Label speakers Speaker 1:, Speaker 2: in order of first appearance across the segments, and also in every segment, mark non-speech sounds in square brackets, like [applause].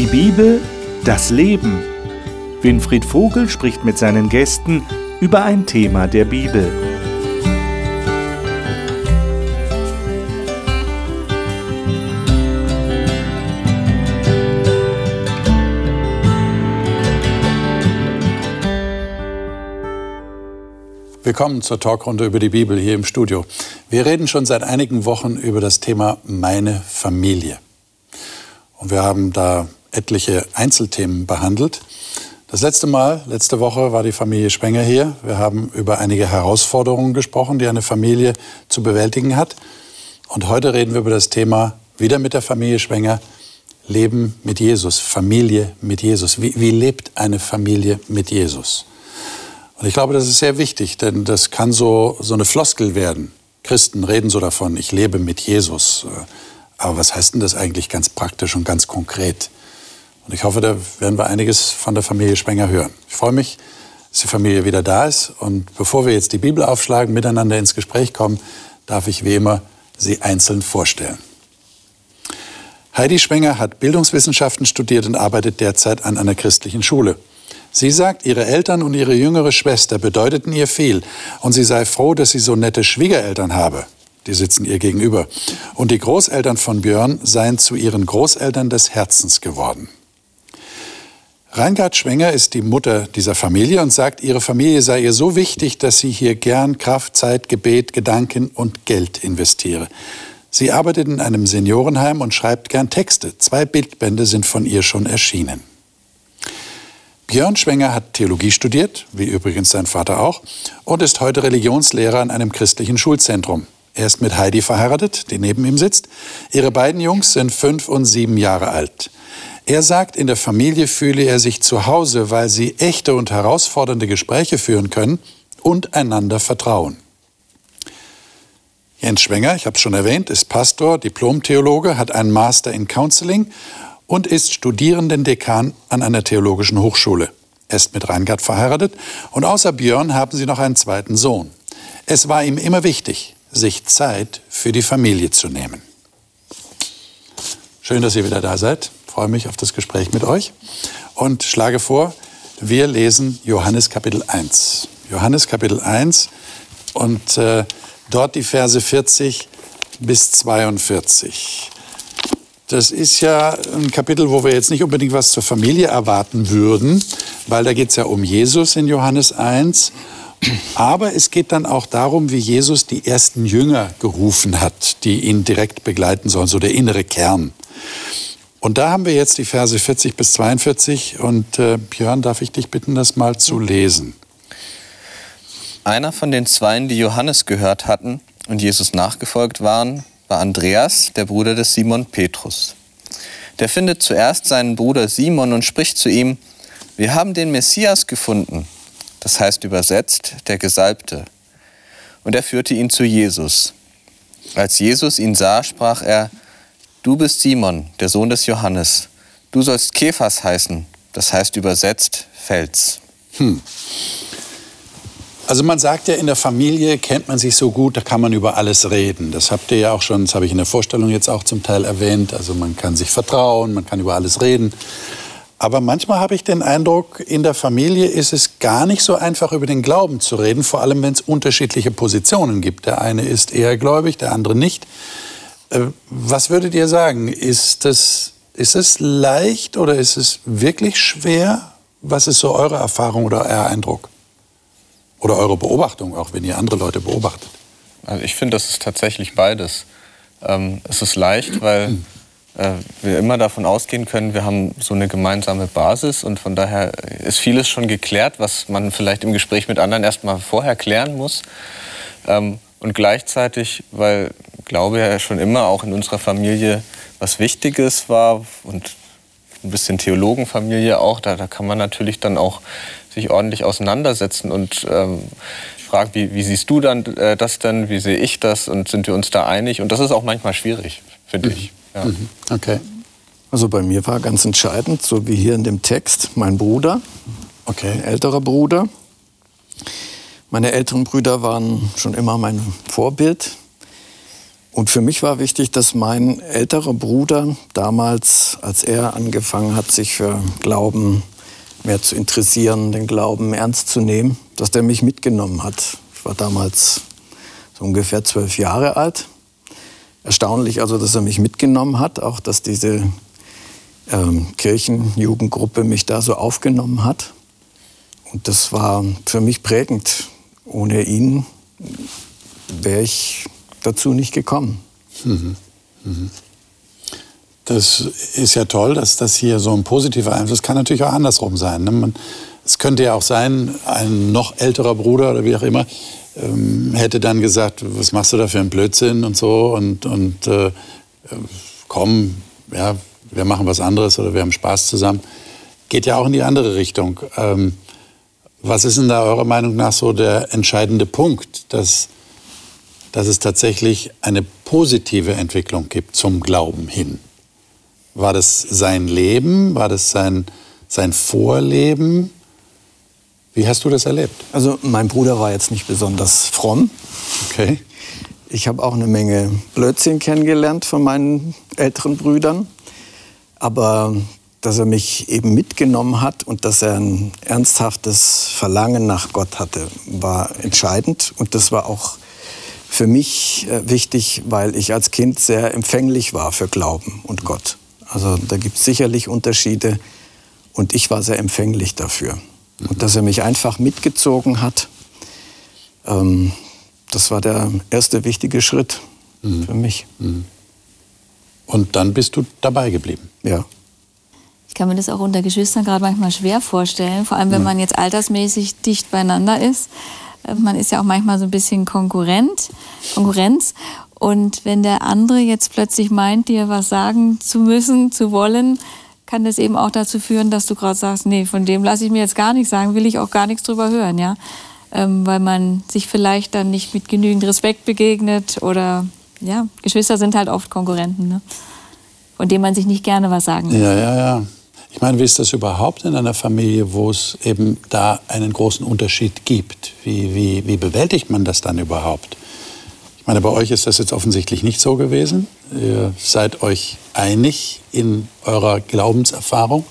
Speaker 1: Die Bibel, das Leben. Winfried Vogel spricht mit seinen Gästen über ein Thema der Bibel.
Speaker 2: Willkommen zur Talkrunde über die Bibel hier im Studio. Wir reden schon seit einigen Wochen über das Thema meine Familie. Und wir haben da etliche Einzelthemen behandelt. Das letzte Mal, letzte Woche, war die Familie Spenger hier. Wir haben über einige Herausforderungen gesprochen, die eine Familie zu bewältigen hat. Und heute reden wir über das Thema, wieder mit der Familie Spenger, Leben mit Jesus, Familie mit Jesus. Wie, wie lebt eine Familie mit Jesus? Und ich glaube, das ist sehr wichtig, denn das kann so, so eine Floskel werden. Christen reden so davon, ich lebe mit Jesus. Aber was heißt denn das eigentlich ganz praktisch und ganz konkret? Und ich hoffe, da werden wir einiges von der Familie Spenger hören. Ich freue mich, dass die Familie wieder da ist. Und bevor wir jetzt die Bibel aufschlagen, miteinander ins Gespräch kommen, darf ich wie immer sie einzeln vorstellen. Heidi Spenger hat Bildungswissenschaften studiert und arbeitet derzeit an einer christlichen Schule. Sie sagt, ihre Eltern und ihre jüngere Schwester bedeuteten ihr viel und sie sei froh, dass sie so nette Schwiegereltern habe. Die sitzen ihr gegenüber. Und die Großeltern von Björn seien zu ihren Großeltern des Herzens geworden. Reingard Schwenger ist die Mutter dieser Familie und sagt, ihre Familie sei ihr so wichtig, dass sie hier gern Kraft, Zeit, Gebet, Gedanken und Geld investiere. Sie arbeitet in einem Seniorenheim und schreibt gern Texte. Zwei Bildbände sind von ihr schon erschienen. Björn Schwenger hat Theologie studiert, wie übrigens sein Vater auch, und ist heute Religionslehrer an einem christlichen Schulzentrum. Er ist mit Heidi verheiratet, die neben ihm sitzt. Ihre beiden Jungs sind fünf und sieben Jahre alt. Er sagt, in der Familie fühle er sich zu Hause, weil sie echte und herausfordernde Gespräche führen können und einander vertrauen. Jens Schwenger, ich habe es schon erwähnt, ist Pastor, Diplomtheologe, hat einen Master in Counseling und ist Studierendendekan an einer theologischen Hochschule. Er ist mit Reingard verheiratet und außer Björn haben sie noch einen zweiten Sohn. Es war ihm immer wichtig, sich Zeit für die Familie zu nehmen. Schön, dass ihr wieder da seid freue mich auf das Gespräch mit euch und schlage vor, wir lesen Johannes Kapitel 1. Johannes Kapitel 1 und äh, dort die Verse 40 bis 42. Das ist ja ein Kapitel, wo wir jetzt nicht unbedingt was zur Familie erwarten würden, weil da geht es ja um Jesus in Johannes 1. Aber es geht dann auch darum, wie Jesus die ersten Jünger gerufen hat, die ihn direkt begleiten sollen, so der innere Kern. Und da haben wir jetzt die Verse 40 bis 42 und äh, Björn, darf ich dich bitten, das mal zu lesen.
Speaker 3: Einer von den Zweien, die Johannes gehört hatten und Jesus nachgefolgt waren, war Andreas, der Bruder des Simon Petrus. Der findet zuerst seinen Bruder Simon und spricht zu ihm, wir haben den Messias gefunden, das heißt übersetzt der Gesalbte. Und er führte ihn zu Jesus. Als Jesus ihn sah, sprach er, Du bist Simon, der Sohn des Johannes. Du sollst Kephas heißen, das heißt übersetzt Fels. Hm.
Speaker 2: Also man sagt ja, in der Familie kennt man sich so gut, da kann man über alles reden. Das habt ihr ja auch schon, das habe ich in der Vorstellung jetzt auch zum Teil erwähnt. Also man kann sich vertrauen, man kann über alles reden. Aber manchmal habe ich den Eindruck, in der Familie ist es gar nicht so einfach, über den Glauben zu reden, vor allem wenn es unterschiedliche Positionen gibt. Der eine ist eher gläubig, der andere nicht. Äh, was würdet ihr sagen? Ist es, ist es leicht oder ist es wirklich schwer? Was ist so eure Erfahrung oder euer Eindruck? Oder eure Beobachtung, auch wenn ihr andere Leute beobachtet?
Speaker 3: Also ich finde, das ist tatsächlich beides. Ähm, es ist leicht, weil hm. äh, wir immer davon ausgehen können, wir haben so eine gemeinsame Basis und von daher ist vieles schon geklärt, was man vielleicht im Gespräch mit anderen erst mal vorher klären muss. Ähm, und gleichzeitig, weil Glaube ja schon immer auch in unserer Familie was Wichtiges war und ein bisschen Theologenfamilie auch, da, da kann man natürlich dann auch sich ordentlich auseinandersetzen und ähm, fragen, wie, wie, siehst du dann äh, das denn, wie sehe ich das und sind wir uns da einig? Und das ist auch manchmal schwierig, finde mhm. ich. Ja. Mhm.
Speaker 4: Okay. Also bei mir war ganz entscheidend, so wie hier in dem Text, mein Bruder, okay. älterer Bruder. Meine älteren Brüder waren schon immer mein Vorbild. Und für mich war wichtig, dass mein älterer Bruder damals, als er angefangen hat, sich für Glauben mehr zu interessieren, den Glauben ernst zu nehmen, dass der mich mitgenommen hat. Ich war damals so ungefähr zwölf Jahre alt. Erstaunlich also, dass er mich mitgenommen hat, auch dass diese ähm, Kirchenjugendgruppe mich da so aufgenommen hat. Und das war für mich prägend. Ohne ihn wäre ich dazu nicht gekommen. Mhm.
Speaker 2: Mhm. Das ist ja toll, dass das hier so ein positiver Einfluss kann natürlich auch andersrum sein. Ne? Man, es könnte ja auch sein, ein noch älterer Bruder oder wie auch immer ähm, hätte dann gesagt, was machst du da für einen Blödsinn und so und, und äh, komm, ja, wir machen was anderes oder wir haben Spaß zusammen. Geht ja auch in die andere Richtung. Ähm, was ist denn da eurer Meinung nach so der entscheidende Punkt, dass, dass es tatsächlich eine positive Entwicklung gibt zum Glauben hin? War das sein Leben? War das sein, sein Vorleben? Wie hast du das erlebt?
Speaker 4: Also mein Bruder war jetzt nicht besonders fromm.
Speaker 2: Okay.
Speaker 4: Ich habe auch eine Menge Blödsinn kennengelernt von meinen älteren Brüdern. Aber dass er mich eben mitgenommen hat und dass er ein ernsthaftes Verlangen nach Gott hatte, war entscheidend. Und das war auch für mich äh, wichtig, weil ich als Kind sehr empfänglich war für Glauben und Gott. Also da gibt es sicherlich Unterschiede und ich war sehr empfänglich dafür. Und dass er mich einfach mitgezogen hat, ähm, das war der erste wichtige Schritt mhm. für mich. Mhm.
Speaker 2: Und dann bist du dabei geblieben?
Speaker 4: Ja.
Speaker 5: Ich kann mir das auch unter Geschwistern gerade manchmal schwer vorstellen, vor allem wenn man jetzt altersmäßig dicht beieinander ist. Äh, man ist ja auch manchmal so ein bisschen Konkurrent, Konkurrenz. Und wenn der andere jetzt plötzlich meint, dir was sagen zu müssen, zu wollen, kann das eben auch dazu führen, dass du gerade sagst, nee, von dem lasse ich mir jetzt gar nichts sagen, will ich auch gar nichts drüber hören, ja. Ähm, weil man sich vielleicht dann nicht mit genügend Respekt begegnet oder ja, Geschwister sind halt oft Konkurrenten, ne? von denen man sich nicht gerne was sagen
Speaker 2: will. Ja, ja, ja. Ich meine, wie ist das überhaupt in einer Familie, wo es eben da einen großen Unterschied gibt? Wie, wie, wie bewältigt man das dann überhaupt? Ich meine, bei euch ist das jetzt offensichtlich nicht so gewesen. Ihr seid euch einig in eurer Glaubenserfahrung.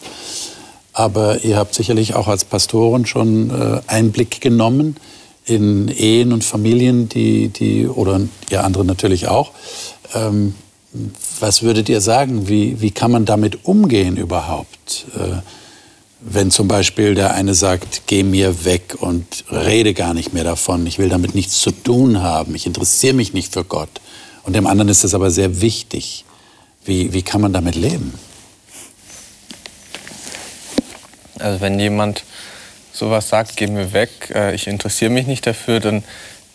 Speaker 2: Aber ihr habt sicherlich auch als Pastoren schon äh, Einblick genommen in Ehen und Familien, die, die oder ihr andere natürlich auch. Was würdet ihr sagen? Wie, wie kann man damit umgehen überhaupt? Äh, wenn zum Beispiel der eine sagt, geh mir weg und rede gar nicht mehr davon, ich will damit nichts zu tun haben, ich interessiere mich nicht für Gott. Und dem anderen ist das aber sehr wichtig. Wie, wie kann man damit leben?
Speaker 3: Also wenn jemand sowas sagt, geh mir weg, äh, ich interessiere mich nicht dafür, dann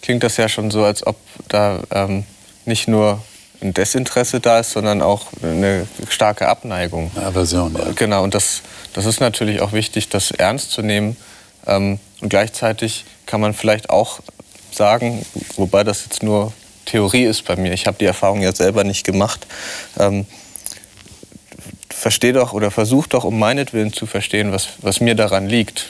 Speaker 3: klingt das ja schon so, als ob da ähm, nicht nur ein Desinteresse da ist, sondern auch eine starke Abneigung.
Speaker 2: Aversion, ja.
Speaker 3: Genau, und das, das ist natürlich auch wichtig, das ernst zu nehmen. Ähm, und gleichzeitig kann man vielleicht auch sagen, wobei das jetzt nur Theorie ist bei mir, ich habe die Erfahrung ja selber nicht gemacht, ähm, versteh doch oder versuch doch um meinetwillen zu verstehen, was, was mir daran liegt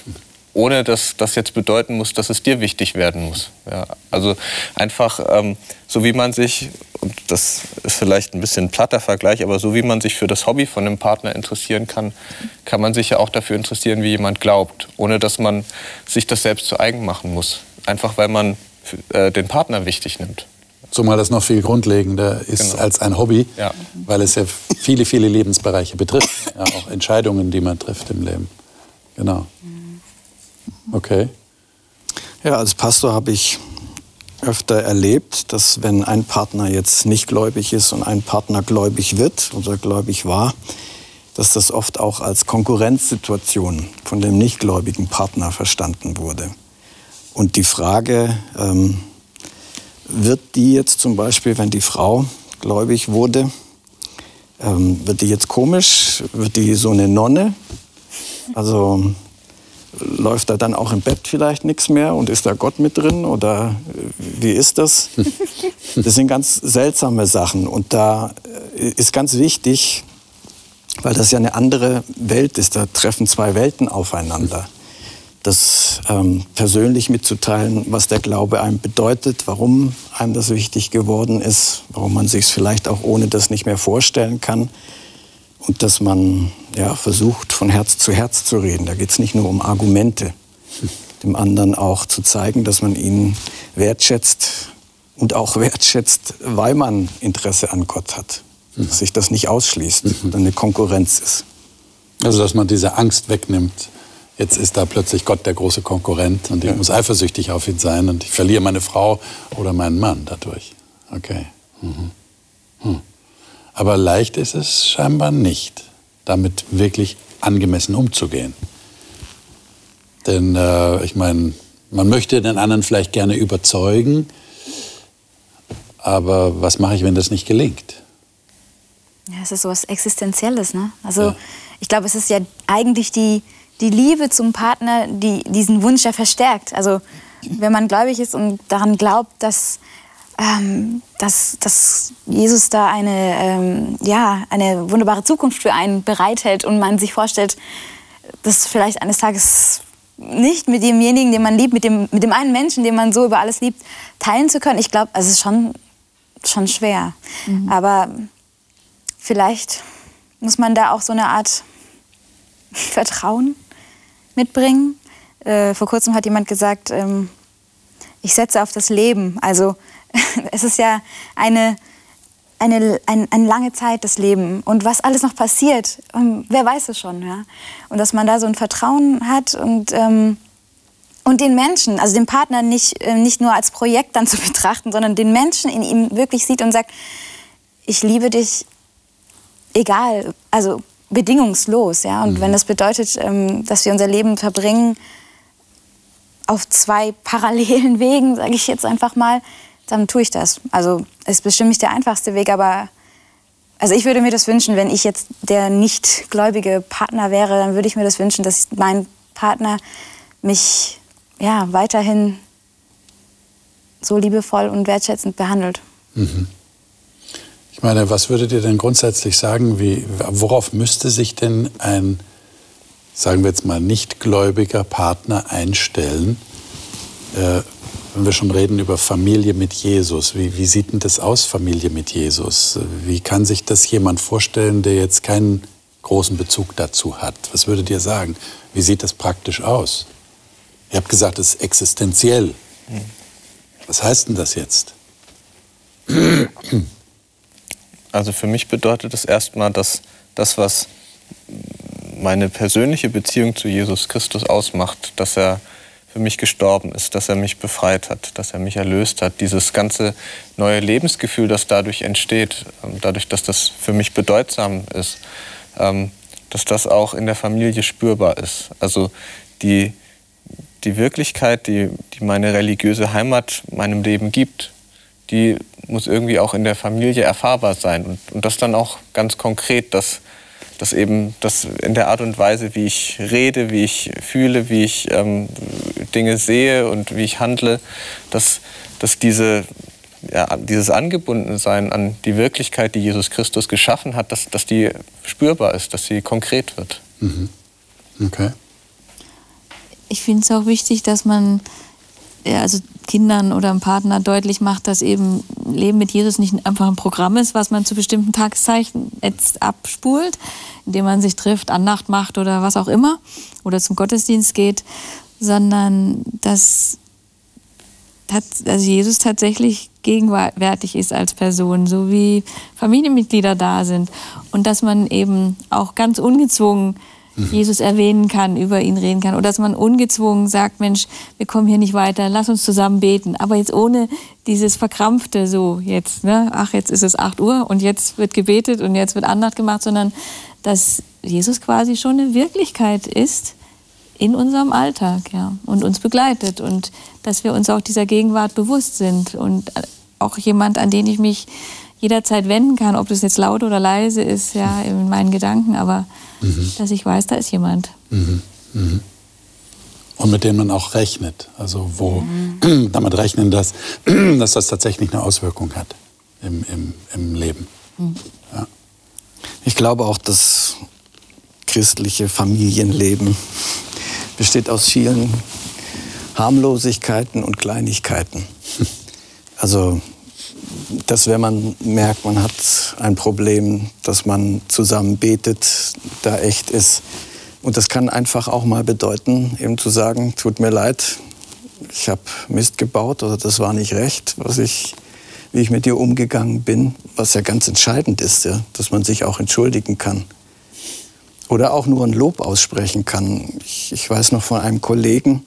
Speaker 3: ohne dass das jetzt bedeuten muss, dass es dir wichtig werden muss. Ja, also einfach, ähm, so wie man sich, und das ist vielleicht ein bisschen ein platter Vergleich, aber so wie man sich für das Hobby von einem Partner interessieren kann, kann man sich ja auch dafür interessieren, wie jemand glaubt, ohne dass man sich das selbst zu eigen machen muss. Einfach weil man äh, den Partner wichtig nimmt.
Speaker 2: Zumal das noch viel grundlegender ist genau. als ein Hobby, ja. weil es ja viele, viele Lebensbereiche betrifft. Ja, auch Entscheidungen, die man trifft im Leben. Genau. Okay.
Speaker 4: Ja, als Pastor habe ich öfter erlebt, dass wenn ein Partner jetzt nicht gläubig ist und ein Partner gläubig wird oder gläubig war, dass das oft auch als Konkurrenzsituation von dem nichtgläubigen Partner verstanden wurde. Und die Frage, ähm, wird die jetzt zum Beispiel, wenn die Frau gläubig wurde, ähm, wird die jetzt komisch, wird die so eine Nonne? Also läuft da dann auch im Bett vielleicht nichts mehr und ist da Gott mit drin oder wie ist das? [laughs] Das sind ganz seltsame Sachen und da äh, ist ganz wichtig, weil das ja eine andere Welt ist, da treffen zwei Welten aufeinander. das ähm, persönlich mitzuteilen, was der Glaube einem bedeutet, warum einem das wichtig geworden ist, warum man sich es vielleicht auch ohne das nicht mehr vorstellen kann und dass man ja, versucht, von Herz zu Herz zu reden. Da geht es nicht nur um Argumente, dem anderen auch zu zeigen, dass man ihn wertschätzt und auch [laughs] wertschätzt, weil man Interesse an Gott hat. Dass sich das nicht ausschließt, mhm. dann eine Konkurrenz ist.
Speaker 2: Also dass man diese Angst wegnimmt, jetzt ist da plötzlich Gott der große Konkurrent und ich ja. muss eifersüchtig auf ihn sein und ich verliere meine Frau oder meinen Mann dadurch. Okay. Mhm. Hm. Aber leicht ist es scheinbar nicht, damit wirklich angemessen umzugehen. Denn äh, ich meine, man möchte den anderen vielleicht gerne überzeugen, aber was mache ich, wenn das nicht gelingt?
Speaker 6: Ja, es ist so was Existenzielles. Ne? Also ja. ich glaube, es ist ja eigentlich die, die Liebe zum Partner, die diesen Wunsch ja verstärkt. Also wenn man gläubig ist und daran glaubt, dass, ähm, dass, dass Jesus da eine, ähm, ja, eine wunderbare Zukunft für einen bereithält und man sich vorstellt, dass vielleicht eines Tages nicht mit demjenigen, den man liebt, mit dem, mit dem einen Menschen, den man so über alles liebt, teilen zu können. Ich glaube, es ist schon, schon schwer. Mhm. Aber vielleicht muss man da auch so eine Art Vertrauen mitbringen. Äh, vor kurzem hat jemand gesagt, ähm, ich setze auf das Leben. Also [laughs] es ist ja eine, eine, ein, eine lange Zeit, das Leben. Und was alles noch passiert, ähm, wer weiß es schon. Ja? Und dass man da so ein Vertrauen hat und, ähm, und den Menschen, also den Partner nicht, äh, nicht nur als Projekt dann zu [laughs] betrachten, sondern den Menschen in ihm wirklich sieht und sagt, ich liebe dich, egal, also bedingungslos. Ja? Und mhm. wenn das bedeutet, ähm, dass wir unser Leben verbringen auf zwei [laughs] parallelen Wegen, sage ich jetzt einfach mal, dann tue ich das. Also es ist bestimmt nicht der einfachste Weg, aber also ich würde mir das wünschen, wenn ich jetzt der nicht gläubige Partner wäre, dann würde ich mir das wünschen, dass mein Partner mich ja, weiterhin so liebevoll und wertschätzend behandelt. Mhm.
Speaker 2: Ich meine, was würdet ihr denn grundsätzlich sagen, wie, worauf müsste sich denn ein, sagen wir jetzt mal, nichtgläubiger Partner einstellen, äh, wenn wir schon reden über Familie mit Jesus? Wie, wie sieht denn das aus, Familie mit Jesus? Wie kann sich das jemand vorstellen, der jetzt keinen großen Bezug dazu hat? Was würdet ihr sagen? Wie sieht das praktisch aus? Ihr habt gesagt, es ist existenziell. Was heißt denn das jetzt?
Speaker 3: Also für mich bedeutet es erstmal, dass das, was meine persönliche Beziehung zu Jesus Christus ausmacht, dass er für mich gestorben ist, dass er mich befreit hat, dass er mich erlöst hat. Dieses ganze neue Lebensgefühl, das dadurch entsteht, ähm, dadurch, dass das für mich bedeutsam ist, ähm, dass das auch in der Familie spürbar ist. Also die, die Wirklichkeit, die, die meine religiöse Heimat meinem Leben gibt, die muss irgendwie auch in der Familie erfahrbar sein. Und, und das dann auch ganz konkret, dass, dass eben das in der Art und Weise, wie ich rede, wie ich fühle, wie ich ähm, Dinge sehe und wie ich handle, dass, dass diese, ja, dieses Angebundensein an die Wirklichkeit, die Jesus Christus geschaffen hat, dass, dass die spürbar ist, dass sie konkret wird. Mhm.
Speaker 5: Okay. Ich finde es auch wichtig, dass man also Kindern oder einem Partner deutlich macht, dass eben Leben mit Jesus nicht einfach ein Programm ist, was man zu bestimmten Tageszeichen jetzt abspult, indem man sich trifft, Andacht macht oder was auch immer oder zum Gottesdienst geht, sondern dass also Jesus tatsächlich gegenwärtig ist als Person, so wie Familienmitglieder da sind. Und dass man eben auch ganz ungezwungen Jesus erwähnen kann, über ihn reden kann. Oder dass man ungezwungen sagt, Mensch, wir kommen hier nicht weiter, lass uns zusammen beten. Aber jetzt ohne dieses verkrampfte so jetzt, ne? ach, jetzt ist es 8 Uhr und jetzt wird gebetet und jetzt wird Andacht gemacht, sondern dass Jesus quasi schon eine Wirklichkeit ist in unserem Alltag ja, und uns begleitet und dass wir uns auch dieser Gegenwart bewusst sind und auch jemand, an den ich mich jederzeit wenden kann, ob das jetzt laut oder leise ist, ja, in meinen Gedanken, aber mhm. dass ich weiß, da ist jemand. Mhm.
Speaker 2: Mhm. Und mit dem man auch rechnet. Also wo mhm. [clears throat] damit rechnen, dass, [clears throat] dass das tatsächlich eine Auswirkung hat im, im, im Leben. Mhm.
Speaker 4: Ja. Ich glaube auch, dass christliche Familienleben besteht aus vielen Harmlosigkeiten und Kleinigkeiten. [laughs] Also, dass wenn man merkt, man hat ein Problem, dass man zusammen betet, da echt ist. Und das kann einfach auch mal bedeuten, eben zu sagen, tut mir leid, ich habe Mist gebaut oder das war nicht recht, was ich, wie ich mit dir umgegangen bin, was ja ganz entscheidend ist, ja, dass man sich auch entschuldigen kann. Oder auch nur ein Lob aussprechen kann. Ich, ich weiß noch von einem Kollegen,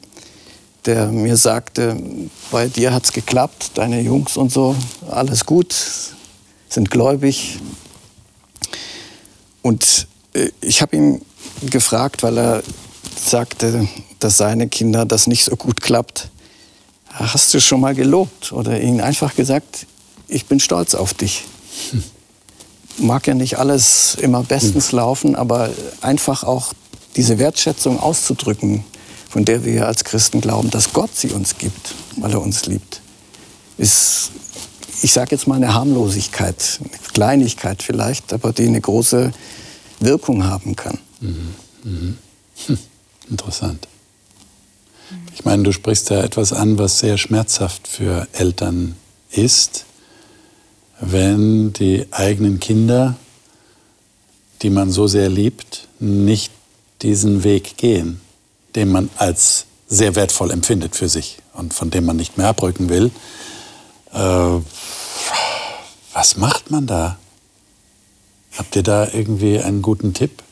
Speaker 4: der mir sagte, bei dir hat es geklappt, deine Jungs und so, alles gut, sind gläubig. Und äh, ich habe ihn gefragt, weil er sagte, dass seine Kinder das nicht so gut klappt. Hast du schon mal gelobt oder ihnen einfach gesagt, ich bin stolz auf dich? Mag ja nicht alles immer bestens hm. laufen, aber einfach auch diese Wertschätzung auszudrücken, von der wir als Christen glauben, dass Gott sie uns gibt, weil er uns liebt, ist, ich sage jetzt mal, eine Harmlosigkeit, eine Kleinigkeit vielleicht, aber die eine große Wirkung haben kann. Mhm. Mhm.
Speaker 2: Hm. Interessant. Ich meine, du sprichst da etwas an, was sehr schmerzhaft für Eltern ist, wenn die eigenen Kinder, die man so sehr liebt, nicht diesen Weg gehen, den man als sehr wertvoll empfindet für sich und von dem man nicht mehr abrücken will. Äh, was macht man da? Habt ihr da irgendwie einen guten Tipp,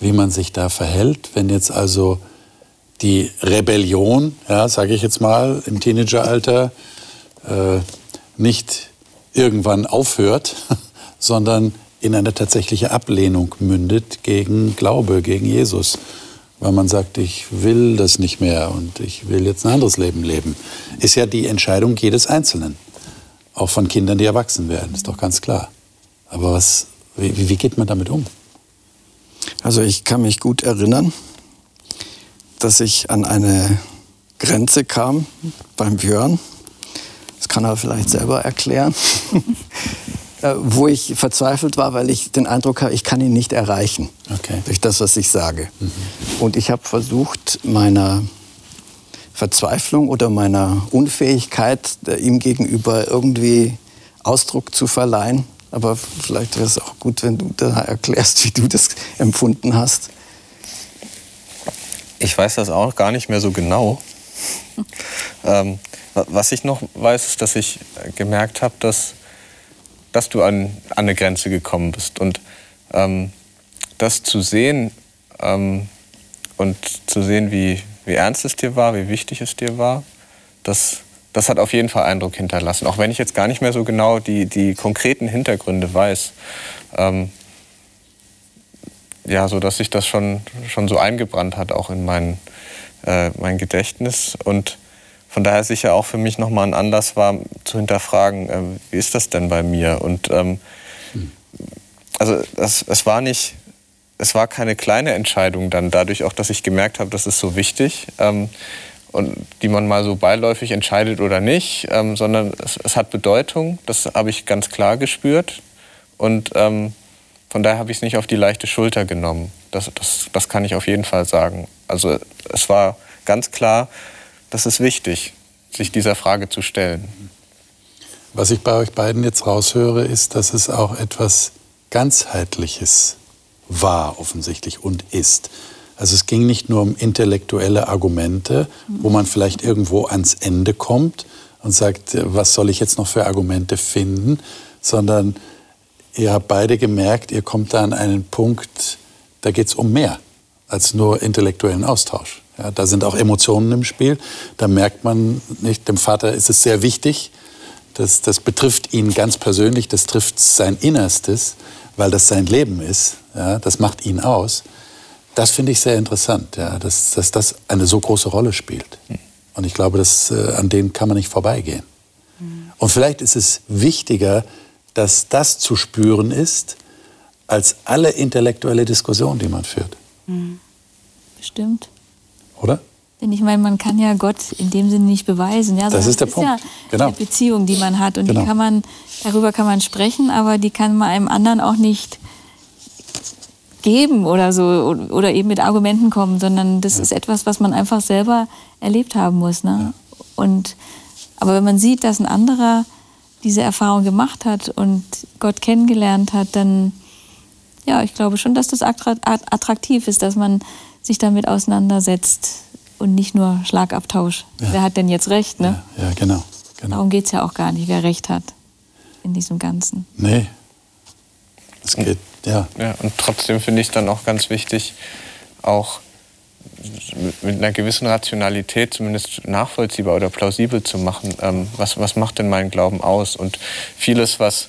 Speaker 2: wie man sich da verhält, wenn jetzt also die Rebellion, ja, sage ich jetzt mal, im Teenageralter äh, nicht irgendwann aufhört, [laughs] sondern in eine tatsächliche Ablehnung mündet gegen Glaube, gegen Jesus. Weil man sagt, ich will das nicht mehr und ich will jetzt ein anderes Leben leben. Ist ja die Entscheidung jedes Einzelnen. Auch von Kindern, die erwachsen werden, ist doch ganz klar. Aber was, wie, wie geht man damit um?
Speaker 4: Also ich kann mich gut erinnern, dass ich an eine Grenze kam beim Björn. Das kann er vielleicht selber erklären. [laughs] Äh, wo ich verzweifelt war, weil ich den Eindruck habe, ich kann ihn nicht erreichen okay. durch das, was ich sage. Mhm. Und ich habe versucht, meiner Verzweiflung oder meiner Unfähigkeit äh, ihm gegenüber irgendwie Ausdruck zu verleihen. Aber vielleicht wäre es auch gut, wenn du da erklärst, wie du das empfunden hast.
Speaker 3: Ich weiß das auch gar nicht mehr so genau. [laughs] ähm, was ich noch weiß, ist, dass ich gemerkt habe, dass, dass du an, an eine Grenze gekommen bist. Und ähm, das zu sehen ähm, und zu sehen, wie, wie ernst es dir war, wie wichtig es dir war, das, das hat auf jeden Fall Eindruck hinterlassen. Auch wenn ich jetzt gar nicht mehr so genau die, die konkreten Hintergründe weiß. Ähm, ja, so dass sich das schon, schon so eingebrannt hat, auch in mein, äh, mein Gedächtnis. Und von daher sicher auch für mich nochmal ein Anlass war, zu hinterfragen, äh, wie ist das denn bei mir? Und ähm, also das, es war nicht, es war keine kleine Entscheidung dann, dadurch auch, dass ich gemerkt habe, das ist so wichtig. Ähm, und die man mal so beiläufig entscheidet oder nicht, ähm, sondern es, es, hat Bedeutung, das habe ich ganz klar gespürt. Und ähm, von daher habe ich es nicht auf die leichte Schulter genommen. Das, das, das kann ich auf jeden Fall sagen. Also es war ganz klar, das ist wichtig, sich dieser Frage zu stellen.
Speaker 2: Was ich bei euch beiden jetzt raushöre, ist, dass es auch etwas ganzheitliches war offensichtlich und ist. Also es ging nicht nur um intellektuelle Argumente, wo man vielleicht irgendwo ans Ende kommt und sagt, was soll ich jetzt noch für Argumente finden, sondern ihr habt beide gemerkt, ihr kommt da an einen Punkt, da geht es um mehr als nur intellektuellen Austausch. Ja, da sind auch Emotionen im Spiel. Da merkt man nicht, dem Vater ist es sehr wichtig. Das, das betrifft ihn ganz persönlich, das trifft sein Innerstes, weil das sein Leben ist. Ja, das macht ihn aus. Das finde ich sehr interessant, ja, dass, dass das eine so große Rolle spielt. Und ich glaube, dass, äh, an dem kann man nicht vorbeigehen. Und vielleicht ist es wichtiger, dass das zu spüren ist, als alle intellektuelle Diskussion, die man führt.
Speaker 5: Mhm. Stimmt.
Speaker 2: Oder?
Speaker 5: Denn ich meine, man kann ja Gott in dem Sinne nicht beweisen. Ja,
Speaker 2: das ist der ist Punkt. Ja
Speaker 5: genau. eine Beziehung, die man hat. Und genau. die kann man, darüber kann man sprechen, aber die kann man einem anderen auch nicht geben oder so oder eben mit Argumenten kommen, sondern das ja. ist etwas, was man einfach selber erlebt haben muss. Ne? Ja. Und, aber wenn man sieht, dass ein anderer diese Erfahrung gemacht hat und Gott kennengelernt hat, dann ja, ich glaube schon, dass das attraktiv ist, dass man sich damit auseinandersetzt und nicht nur Schlagabtausch. Ja. Wer hat denn jetzt recht? Ne?
Speaker 2: Ja, ja genau, genau.
Speaker 5: Darum geht es ja auch gar nicht, wer recht hat in diesem Ganzen.
Speaker 2: Nee. Es geht, ja.
Speaker 3: ja. Und trotzdem finde ich es dann auch ganz wichtig, auch mit einer gewissen Rationalität zumindest nachvollziehbar oder plausibel zu machen. Ähm, was, was macht denn mein Glauben aus? Und vieles, was,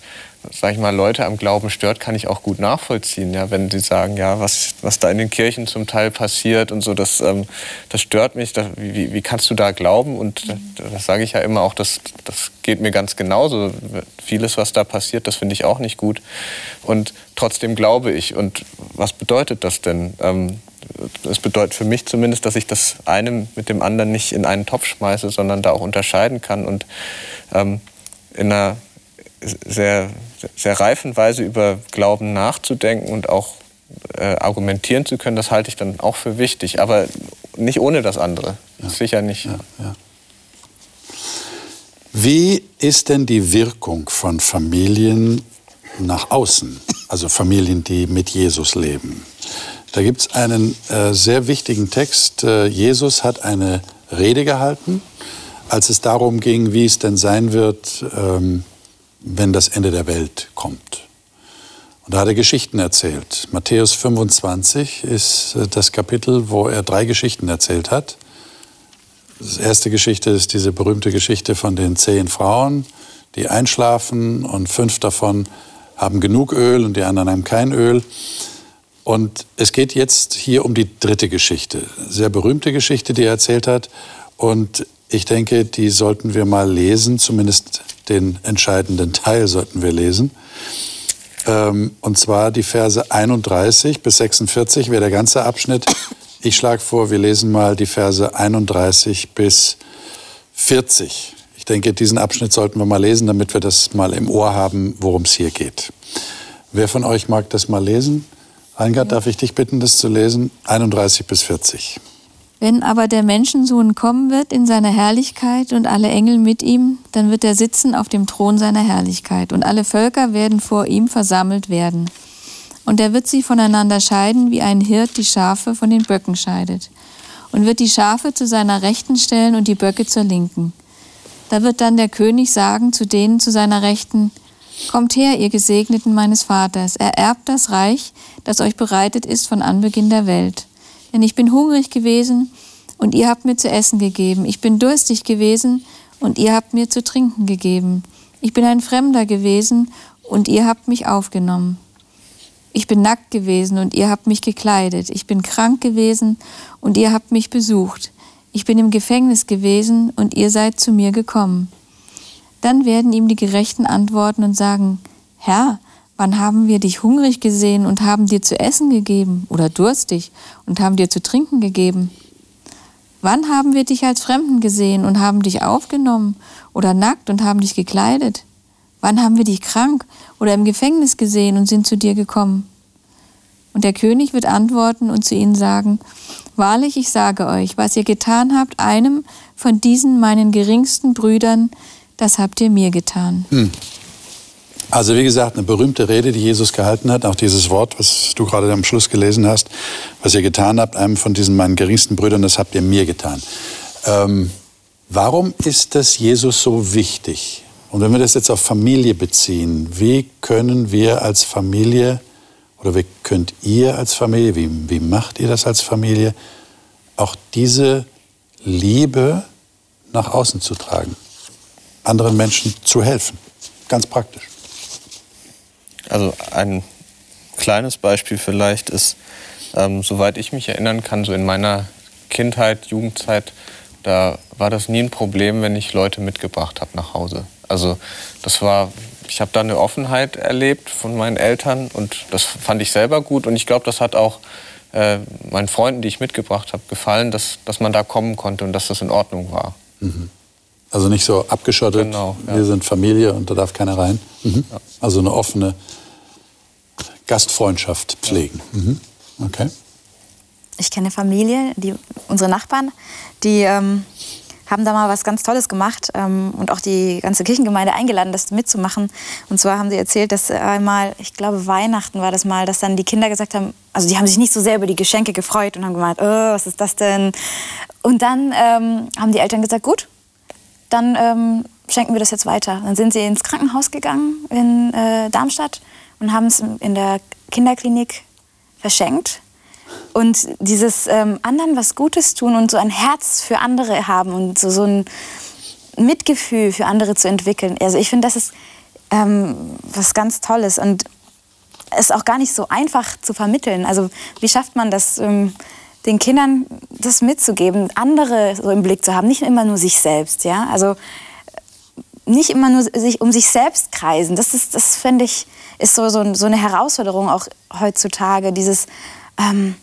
Speaker 3: sag ich mal, Leute am Glauben stört, kann ich auch gut nachvollziehen. Ja, wenn sie sagen, ja, was, was da in den Kirchen zum Teil passiert und so, das, ähm, das stört mich. Das, wie, wie kannst du da glauben? Und das, das sage ich ja immer auch, das, das geht mir ganz genauso. Vieles, was da passiert, das finde ich auch nicht gut. Und trotzdem glaube ich. Und was bedeutet das denn? Ähm, das bedeutet für mich zumindest, dass ich das eine mit dem anderen nicht in einen Topf schmeiße, sondern da auch unterscheiden kann und ähm, in einer sehr, sehr reifen Weise über Glauben nachzudenken und auch äh, argumentieren zu können, das halte ich dann auch für wichtig. Aber nicht ohne das andere. Ja. Sicher nicht. Ja, ja.
Speaker 2: Wie ist denn die Wirkung von Familien nach außen? Also Familien, die mit Jesus leben. Da gibt es einen äh, sehr wichtigen Text. Äh, Jesus hat eine Rede gehalten, als es darum ging, wie es denn sein wird, ähm, wenn das Ende der Welt kommt. Und da hat er Geschichten erzählt. Matthäus 25 ist äh, das Kapitel, wo er drei Geschichten erzählt hat. Die erste Geschichte ist diese berühmte Geschichte von den zehn Frauen, die einschlafen und fünf davon haben genug Öl und die anderen haben kein Öl. Und es geht jetzt hier um die dritte Geschichte, sehr berühmte Geschichte, die er erzählt hat. Und ich denke, die sollten wir mal lesen, zumindest den entscheidenden Teil sollten wir lesen. Ähm, und zwar die Verse 31 bis 46 wäre der ganze Abschnitt. Ich schlage vor, wir lesen mal die Verse 31 bis 40. Ich denke, diesen Abschnitt sollten wir mal lesen, damit wir das mal im Ohr haben, worum es hier geht. Wer von euch mag das mal lesen? Reingard, darf ich dich bitten, das zu lesen? 31 bis 40.
Speaker 5: Wenn aber der Menschensohn kommen wird in seiner Herrlichkeit und alle Engel mit ihm, dann wird er sitzen auf dem Thron seiner Herrlichkeit und alle Völker werden vor ihm versammelt werden. Und er wird sie voneinander scheiden, wie ein Hirt die Schafe von den Böcken scheidet. Und wird die Schafe zu seiner Rechten stellen und die Böcke zur Linken. Da wird dann der König sagen zu denen zu seiner Rechten, Kommt her, ihr Gesegneten meines Vaters, ererbt das Reich, das euch bereitet ist von Anbeginn der Welt. Denn ich bin hungrig gewesen, und ihr habt mir zu essen gegeben. Ich bin durstig gewesen, und ihr habt mir zu trinken gegeben. Ich bin ein Fremder gewesen, und ihr habt mich aufgenommen. Ich bin nackt gewesen, und ihr habt mich gekleidet. Ich bin krank gewesen, und ihr habt mich besucht. Ich bin im Gefängnis gewesen und ihr seid zu mir gekommen. Dann werden ihm die Gerechten antworten und sagen, Herr, wann haben wir dich hungrig gesehen und haben dir zu essen gegeben oder durstig und haben dir zu trinken gegeben? Wann haben wir dich als Fremden gesehen und haben dich aufgenommen oder nackt und haben dich gekleidet? Wann haben wir dich krank oder im Gefängnis gesehen und sind zu dir gekommen? Und der König wird antworten und zu ihnen sagen, Wahrlich, ich sage euch, was ihr getan habt, einem von diesen meinen geringsten Brüdern, das habt ihr mir getan. Hm.
Speaker 2: Also wie gesagt, eine berühmte Rede, die Jesus gehalten hat, auch dieses Wort, was du gerade am Schluss gelesen hast, was ihr getan habt, einem von diesen meinen geringsten Brüdern, das habt ihr mir getan. Ähm, warum ist das Jesus so wichtig? Und wenn wir das jetzt auf Familie beziehen, wie können wir als Familie oder wie könnt ihr als Familie, wie, wie macht ihr das als Familie, auch diese Liebe nach außen zu tragen, anderen Menschen zu helfen? Ganz praktisch.
Speaker 3: Also ein kleines Beispiel vielleicht ist, ähm, soweit ich mich erinnern kann, so in meiner Kindheit, Jugendzeit, da war das nie ein Problem, wenn ich Leute mitgebracht habe nach Hause. Also das war ich habe da eine Offenheit erlebt von meinen Eltern und das fand ich selber gut und ich glaube, das hat auch äh, meinen Freunden, die ich mitgebracht habe, gefallen, dass, dass man da kommen konnte und dass das in Ordnung war.
Speaker 2: Mhm. Also nicht so abgeschottet, genau, ja. wir sind Familie und da darf keiner rein. Mhm. Ja. Also eine offene, Gastfreundschaft pflegen. Mhm. Okay.
Speaker 6: Ich kenne Familie, die, unsere Nachbarn, die ähm, haben da mal was ganz Tolles gemacht ähm, und auch die ganze Kirchengemeinde eingeladen, das mitzumachen. Und zwar haben sie erzählt, dass einmal, ich glaube Weihnachten war das mal, dass dann die Kinder gesagt haben, also die haben sich nicht so sehr über die Geschenke gefreut und haben gemeint, oh, was ist das denn? Und dann ähm, haben die Eltern gesagt, gut, dann ähm, schenken wir das jetzt weiter. Dann sind sie ins Krankenhaus gegangen in äh, Darmstadt und haben es in der Kinderklinik verschenkt und dieses ähm, anderen was Gutes tun und so ein Herz für andere haben und so, so ein Mitgefühl für andere zu entwickeln. Also ich finde, das ist ähm, was ganz Tolles und ist auch gar nicht so einfach zu vermitteln. Also wie schafft man das, ähm, den Kindern das mitzugeben, andere so im Blick zu haben, nicht immer nur sich selbst, ja? Also nicht immer nur sich um sich selbst kreisen. Das ist, das finde ich, ist so, so, so, eine Herausforderung auch heutzutage. Dieses ähm,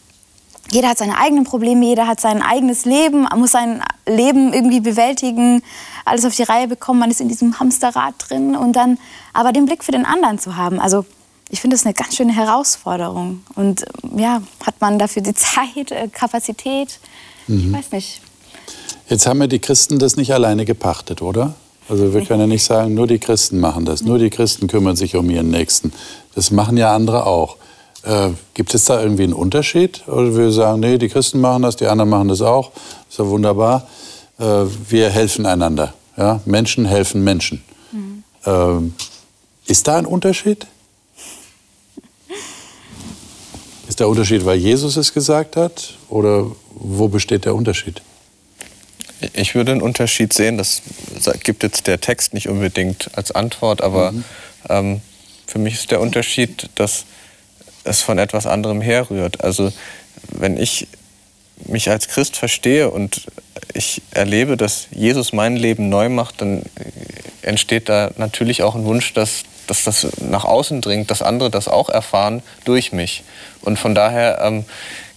Speaker 6: jeder hat seine eigenen Probleme, jeder hat sein eigenes Leben, muss sein Leben irgendwie bewältigen, alles auf die Reihe bekommen, man ist in diesem Hamsterrad drin und dann aber den Blick für den anderen zu haben. Also ich finde das eine ganz schöne Herausforderung und ja, hat man dafür die [laughs] Zeit, äh, Kapazität, mhm. ich weiß nicht.
Speaker 2: Jetzt haben ja die Christen das nicht alleine gepachtet, oder? Also wir können ja nicht sagen, nur die Christen machen das, nur die Christen kümmern sich um ihren Nächsten. Das machen ja andere auch. Äh, gibt es da irgendwie einen Unterschied? Oder wir sagen, nee, die Christen machen das, die anderen machen das auch. ist ja wunderbar. Äh, wir helfen einander. Ja? Menschen helfen Menschen. Mhm. Ähm, ist da ein Unterschied? Ist der Unterschied, weil Jesus es gesagt hat? Oder wo besteht der Unterschied?
Speaker 3: Ich würde einen Unterschied sehen. Das gibt jetzt der Text nicht unbedingt als Antwort, aber mhm. ähm, für mich ist der Unterschied, dass es von etwas anderem herrührt. Also wenn ich mich als Christ verstehe und ich erlebe, dass Jesus mein Leben neu macht, dann entsteht da natürlich auch ein Wunsch, dass, dass das nach außen dringt, dass andere das auch erfahren durch mich. Und von daher ähm,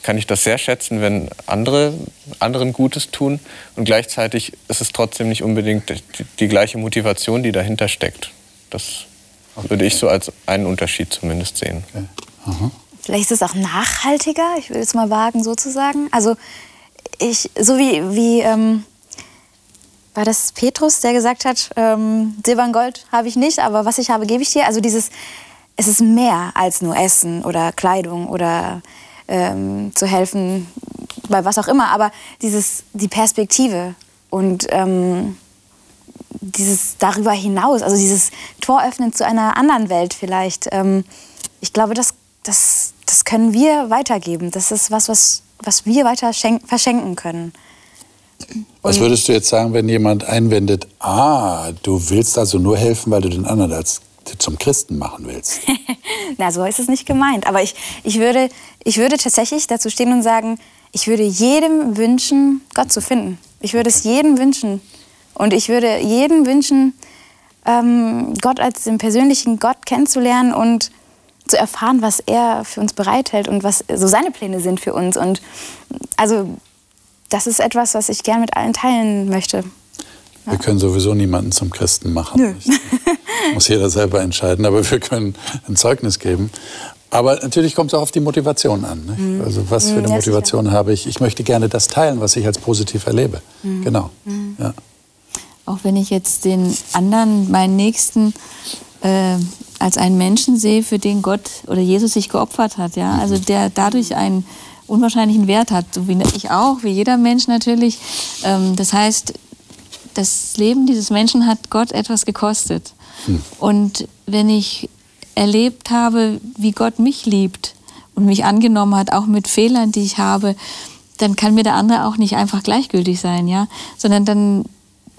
Speaker 3: kann ich das sehr schätzen, wenn andere anderen Gutes tun. Und gleichzeitig ist es trotzdem nicht unbedingt die, die gleiche Motivation, die dahinter steckt. Das würde ich so als einen Unterschied zumindest sehen. Okay.
Speaker 6: Aha. Vielleicht ist es auch nachhaltiger, ich will es mal wagen sozusagen. Also ich, so wie, wie ähm, war das Petrus, der gesagt hat, ähm, Silber und Gold habe ich nicht, aber was ich habe, gebe ich dir. Also dieses, es ist mehr als nur Essen oder Kleidung oder ähm, zu helfen bei was auch immer, aber dieses, die Perspektive und ähm, dieses darüber hinaus, also dieses Tor öffnen zu einer anderen Welt vielleicht. Ähm, ich glaube, das das, das können wir weitergeben. Das ist was, was, was wir weiter verschenken können.
Speaker 2: Und was würdest du jetzt sagen, wenn jemand einwendet, ah, du willst also nur helfen, weil du den anderen als zum Christen machen willst? [laughs]
Speaker 6: Na, so ist es nicht gemeint. Aber ich, ich, würde, ich würde tatsächlich dazu stehen und sagen, ich würde jedem wünschen, Gott zu finden. Ich würde es jedem wünschen. Und ich würde jedem wünschen, ähm, Gott als den persönlichen Gott kennenzulernen und zu erfahren, was er für uns bereithält und was so seine Pläne sind für uns. Und also das ist etwas, was ich gern mit allen teilen möchte.
Speaker 2: Wir können sowieso niemanden zum Christen machen. Muss jeder selber entscheiden, aber wir können ein Zeugnis geben. Aber natürlich kommt es auch auf die Motivation an. Mhm. Also was für eine ja, Motivation sicher. habe ich? Ich möchte gerne das teilen, was ich als positiv erlebe. Mhm. Genau. Mhm. Ja.
Speaker 5: Auch wenn ich jetzt den anderen, meinen Nächsten, äh, als einen Menschen sehe, für den Gott oder Jesus sich geopfert hat, ja, also der dadurch einen unwahrscheinlichen Wert hat, so wie ich auch, wie jeder Mensch natürlich. Ähm, das heißt, das Leben dieses Menschen hat Gott etwas gekostet. Hm. Und wenn ich erlebt habe, wie Gott mich liebt und mich angenommen hat, auch mit Fehlern, die ich habe, dann kann mir der andere auch nicht einfach gleichgültig sein, ja, sondern dann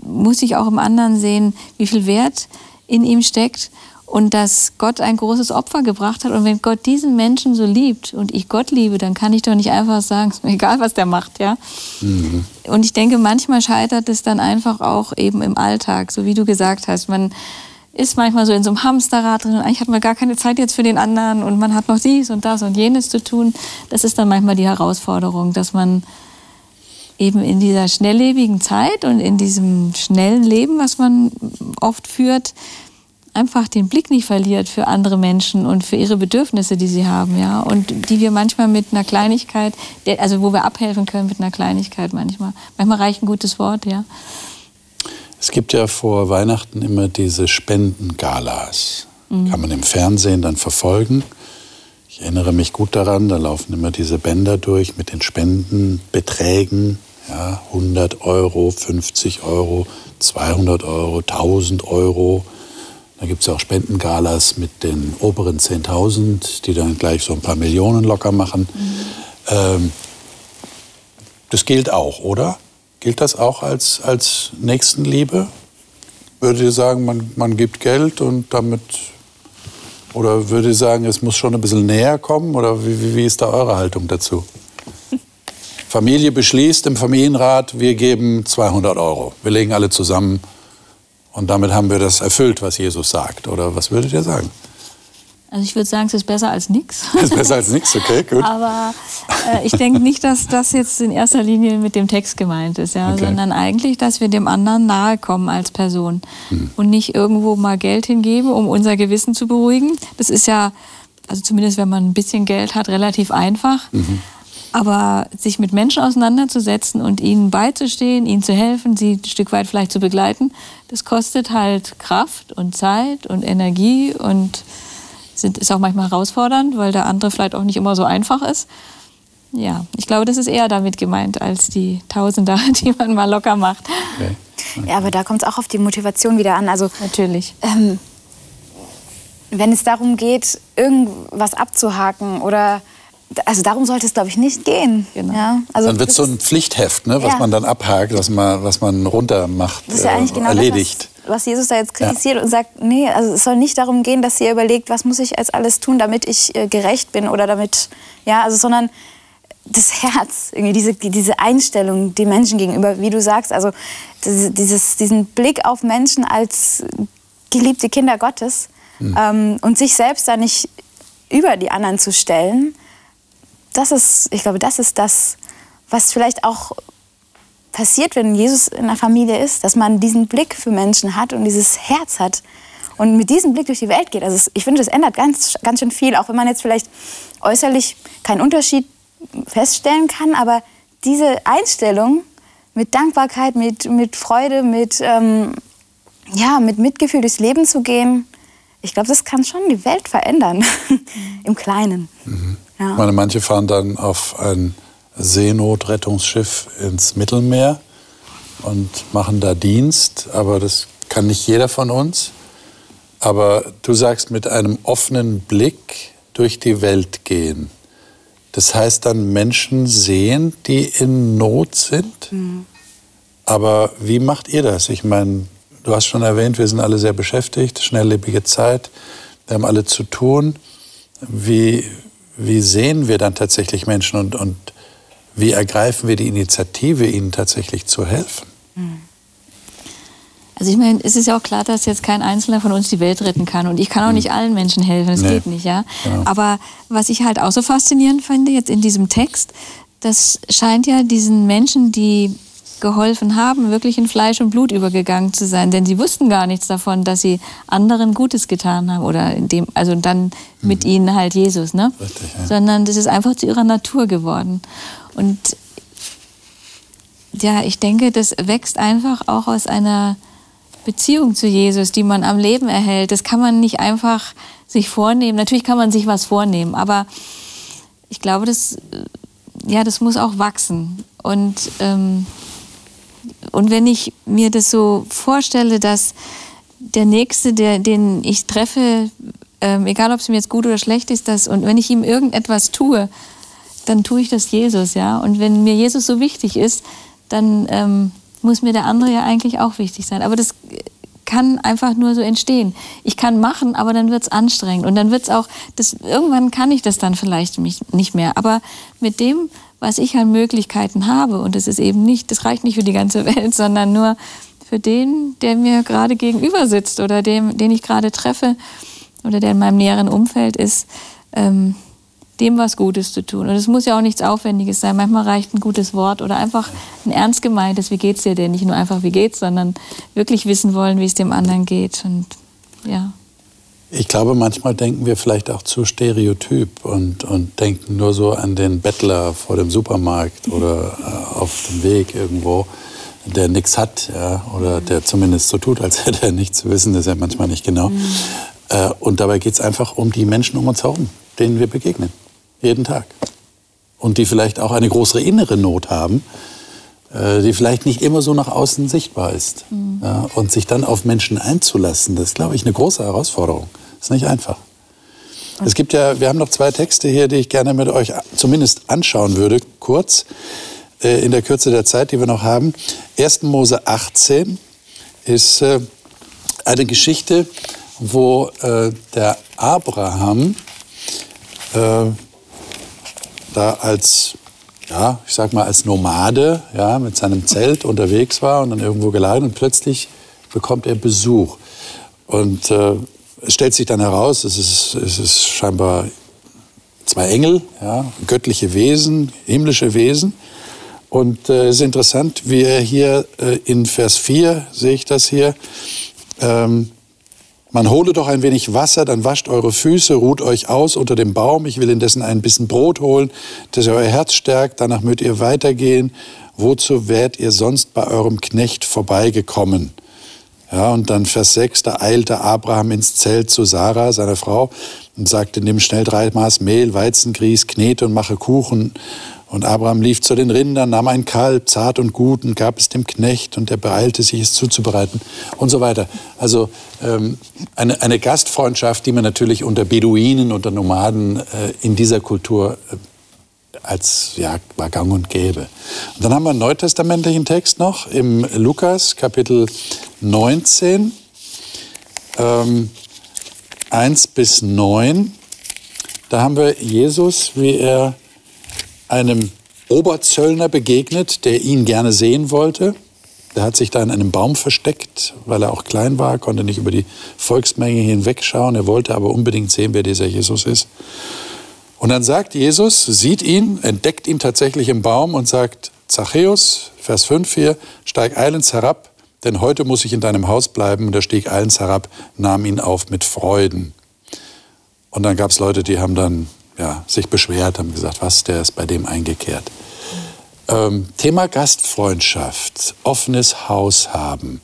Speaker 5: muss ich auch im anderen sehen, wie viel Wert in ihm steckt und dass Gott ein großes Opfer gebracht hat. Und wenn Gott diesen Menschen so liebt und ich Gott liebe, dann kann ich doch nicht einfach sagen, [laughs] egal was der macht, ja. Mhm. Und ich denke, manchmal scheitert es dann einfach auch eben im Alltag, so wie du gesagt hast. Man ist manchmal so in so einem Hamsterrad drin und eigentlich hat man gar keine Zeit jetzt für den anderen und man hat noch dies und das und jenes zu tun. Das ist dann manchmal die Herausforderung, dass man eben in dieser schnelllebigen Zeit und in diesem schnellen Leben, was man oft führt, einfach den Blick nicht verliert für andere Menschen und für ihre Bedürfnisse, die sie haben, ja, und die wir manchmal mit einer Kleinigkeit, also wo wir abhelfen können mit einer Kleinigkeit manchmal. Manchmal reicht ein gutes Wort, ja.
Speaker 2: Es gibt ja vor Weihnachten immer diese Spendengalas. Mhm. Kann man im Fernsehen dann verfolgen. Ich erinnere mich gut daran, da laufen immer diese Bänder durch mit den Spendenbeträgen. Ja, 100 Euro, 50 Euro, 200 Euro, 1000 Euro. Da gibt es ja auch Spendengalas mit den oberen 10.000, die dann gleich so ein paar Millionen locker machen. Mhm. Ähm, das gilt auch, oder? Gilt das auch als, als Nächstenliebe? Würdet ihr sagen, man, man gibt Geld und damit. Oder würdet ihr sagen, es muss schon ein bisschen näher kommen? Oder wie, wie ist da eure Haltung dazu? [laughs] Familie beschließt im Familienrat, wir geben 200 Euro. Wir legen alle zusammen und damit haben wir das erfüllt, was Jesus sagt. Oder was würdet ihr sagen?
Speaker 5: Also ich würde sagen, es ist besser als nichts.
Speaker 2: Es ist besser als nichts, okay, [laughs] gut.
Speaker 5: Aber äh, ich denke nicht, dass das jetzt in erster Linie mit dem Text gemeint ist, ja, okay. sondern eigentlich, dass wir dem anderen nahe kommen als Person hm. und nicht irgendwo mal Geld hingeben, um unser Gewissen zu beruhigen. Das ist ja, also zumindest wenn man ein bisschen Geld hat, relativ einfach. Mhm. Aber sich mit Menschen auseinanderzusetzen und ihnen beizustehen, ihnen zu helfen, sie ein Stück weit vielleicht zu begleiten, das kostet halt Kraft und Zeit und Energie und sind, ist auch manchmal herausfordernd, weil der andere vielleicht auch nicht immer so einfach ist. Ja, ich glaube, das ist eher damit gemeint als die Tausender, [laughs] die man mal locker macht. Okay.
Speaker 6: Okay. Ja, aber da kommt es auch auf die Motivation wieder an. Also
Speaker 5: natürlich.
Speaker 6: Ähm, wenn es darum geht, irgendwas abzuhaken oder also darum sollte es, glaube ich, nicht gehen.
Speaker 2: Genau. Ja, also dann wird es so ein Pflichtheft, ne, was ja. man dann abhakt, was man, was man runter macht, das ist ja eigentlich äh, genau erledigt.
Speaker 6: Das, was, was, Jesus da jetzt kritisiert ja. und sagt, nee, also es soll nicht darum gehen, dass ihr überlegt, was muss ich als alles tun, damit ich äh, gerecht bin oder damit, ja, also sondern das Herz, irgendwie diese, diese Einstellung den Menschen gegenüber, wie du sagst, also dieses, diesen Blick auf Menschen als geliebte Kinder Gottes mhm. ähm, und sich selbst da nicht über die anderen zu stellen, das ist, ich glaube, das ist das, was vielleicht auch passiert, wenn Jesus in der Familie ist, dass man diesen Blick für Menschen hat und dieses Herz hat und mit diesem Blick durch die Welt geht. Also ich finde, das ändert ganz, ganz schön viel, auch wenn man jetzt vielleicht äußerlich keinen Unterschied feststellen kann, aber diese Einstellung mit Dankbarkeit, mit, mit Freude, mit, ähm, ja, mit Mitgefühl durchs Leben zu gehen, ich glaube, das kann schon die Welt verändern, [laughs] im Kleinen.
Speaker 2: Mhm. Ja. Ich meine, manche fahren dann auf ein Seenotrettungsschiff ins Mittelmeer und machen da Dienst, aber das kann nicht jeder von uns. Aber du sagst, mit einem offenen Blick durch die Welt gehen. Das heißt dann Menschen sehen, die in Not sind. Mhm. Aber wie macht ihr das? Ich meine, du hast schon erwähnt, wir sind alle sehr beschäftigt, schnelllebige Zeit, wir haben alle zu tun. Wie, wie sehen wir dann tatsächlich Menschen und, und wie ergreifen wir die Initiative, ihnen tatsächlich zu helfen?
Speaker 5: Also ich meine, es ist ja auch klar, dass jetzt kein Einzelner von uns die Welt retten kann. Und ich kann auch hm. nicht allen Menschen helfen, das nee. geht nicht, ja. Genau. Aber was ich halt auch so faszinierend finde jetzt in diesem Text, das scheint ja diesen Menschen, die geholfen haben, wirklich in Fleisch und Blut übergegangen zu sein. Denn sie wussten gar nichts davon, dass sie anderen Gutes getan haben. Oder in dem, also dann mit mhm. ihnen halt Jesus. Ne? Richtig, ja. Sondern das ist einfach zu ihrer Natur geworden. Und ja, ich denke, das wächst einfach auch aus einer Beziehung zu Jesus, die man am Leben erhält. Das kann man nicht einfach sich vornehmen. Natürlich kann man sich was vornehmen, aber ich glaube, das, ja, das muss auch wachsen. Und ähm, und wenn ich mir das so vorstelle, dass der Nächste, der, den ich treffe, ähm, egal ob es mir jetzt gut oder schlecht ist, dass, und wenn ich ihm irgendetwas tue, dann tue ich das Jesus, ja. Und wenn mir Jesus so wichtig ist, dann ähm, muss mir der andere ja eigentlich auch wichtig sein. Aber das kann einfach nur so entstehen. Ich kann machen, aber dann wird es anstrengend. Und dann wird es auch, das, irgendwann kann ich das dann vielleicht nicht mehr. Aber mit dem, was ich an Möglichkeiten habe. Und das ist eben nicht, das reicht nicht für die ganze [laughs] Welt, sondern nur für den, der mir gerade gegenüber sitzt oder dem, den ich gerade treffe oder der in meinem näheren Umfeld ist, ähm, dem was Gutes zu tun. Und es muss ja auch nichts Aufwendiges sein. Manchmal reicht ein gutes Wort oder einfach ein ernst gemeintes, wie geht's dir denn? Nicht nur einfach, wie geht's, sondern wirklich wissen wollen, wie es dem anderen geht. Und ja.
Speaker 2: Glaube, manchmal denken wir vielleicht auch zu stereotyp und, und denken nur so an den Bettler vor dem Supermarkt oder äh, auf dem Weg irgendwo, der nichts hat ja, oder der zumindest so tut, als [laughs] hätte er nichts zu wissen, das ist ja manchmal nicht genau. Mhm. Äh, und dabei geht es einfach um die Menschen um uns herum, denen wir begegnen, jeden Tag. Und die vielleicht auch eine größere innere Not haben, die vielleicht nicht immer so nach außen sichtbar ist. Mhm. Ja, und sich dann auf Menschen einzulassen, das ist, glaube ich, eine große Herausforderung. Das ist nicht einfach. Okay. Es gibt ja, wir haben noch zwei Texte hier, die ich gerne mit euch zumindest anschauen würde, kurz, äh, in der Kürze der Zeit, die wir noch haben. 1. Mose 18 ist äh, eine Geschichte, wo der Abraham da als ja, ich sag mal, als Nomade ja, mit seinem Zelt unterwegs war und dann irgendwo geladen und plötzlich bekommt er Besuch. Und äh, es stellt sich dann heraus, es ist, es ist scheinbar zwei Engel, ja, göttliche Wesen, himmlische Wesen. Und äh, es ist interessant, wie er hier äh, in Vers 4, sehe ich das hier, ähm, man hole doch ein wenig Wasser, dann wascht eure Füße, ruht euch aus unter dem Baum. Ich will indessen ein bisschen Brot holen, dass ihr euer Herz stärkt. Danach mögt ihr weitergehen. Wozu wärt ihr sonst bei eurem Knecht vorbeigekommen? Ja, und dann Vers 6, da eilte Abraham ins Zelt zu Sarah, seiner Frau, und sagte, nimm schnell drei Maß Mehl, Weizengrieß, knete und mache Kuchen. Und Abraham lief zu den Rindern, nahm ein Kalb, zart und gut, und gab es dem Knecht, und er beeilte sich, es zuzubereiten und so weiter. Also ähm, eine, eine Gastfreundschaft, die man natürlich unter Beduinen, unter Nomaden äh, in dieser Kultur äh, als ja, war gang und gäbe. Und dann haben wir einen neutestamentlichen Text noch im Lukas Kapitel 19, ähm, 1 bis 9. Da haben wir Jesus, wie er einem Oberzöllner begegnet, der ihn gerne sehen wollte. Der hat sich da in einem Baum versteckt, weil er auch klein war, konnte nicht über die Volksmenge hinwegschauen. Er wollte aber unbedingt sehen, wer dieser Jesus ist. Und dann sagt Jesus, sieht ihn, entdeckt ihn tatsächlich im Baum und sagt, Zachäus, Vers 5 hier, steig eilends herab, denn heute muss ich in deinem Haus bleiben. Und er stieg eilends herab, nahm ihn auf mit Freuden. Und dann gab es Leute, die haben dann ja, sich beschwert, haben gesagt, was, der ist bei dem eingekehrt. Ähm, Thema Gastfreundschaft, offenes Haus haben.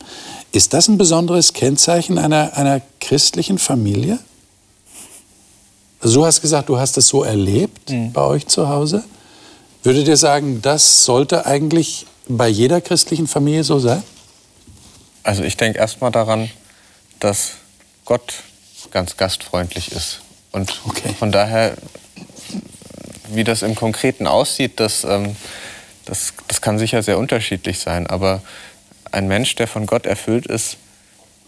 Speaker 2: Ist das ein besonderes Kennzeichen einer, einer christlichen Familie? Also du hast gesagt, du hast es so erlebt mhm. bei euch zu Hause. Würdet ihr sagen, das sollte eigentlich bei jeder christlichen Familie so sein?
Speaker 3: Also ich denke erstmal daran, dass Gott ganz gastfreundlich ist. Und okay. von daher wie das im Konkreten aussieht, das, ähm, das, das kann sicher sehr unterschiedlich sein. Aber ein Mensch, der von Gott erfüllt ist,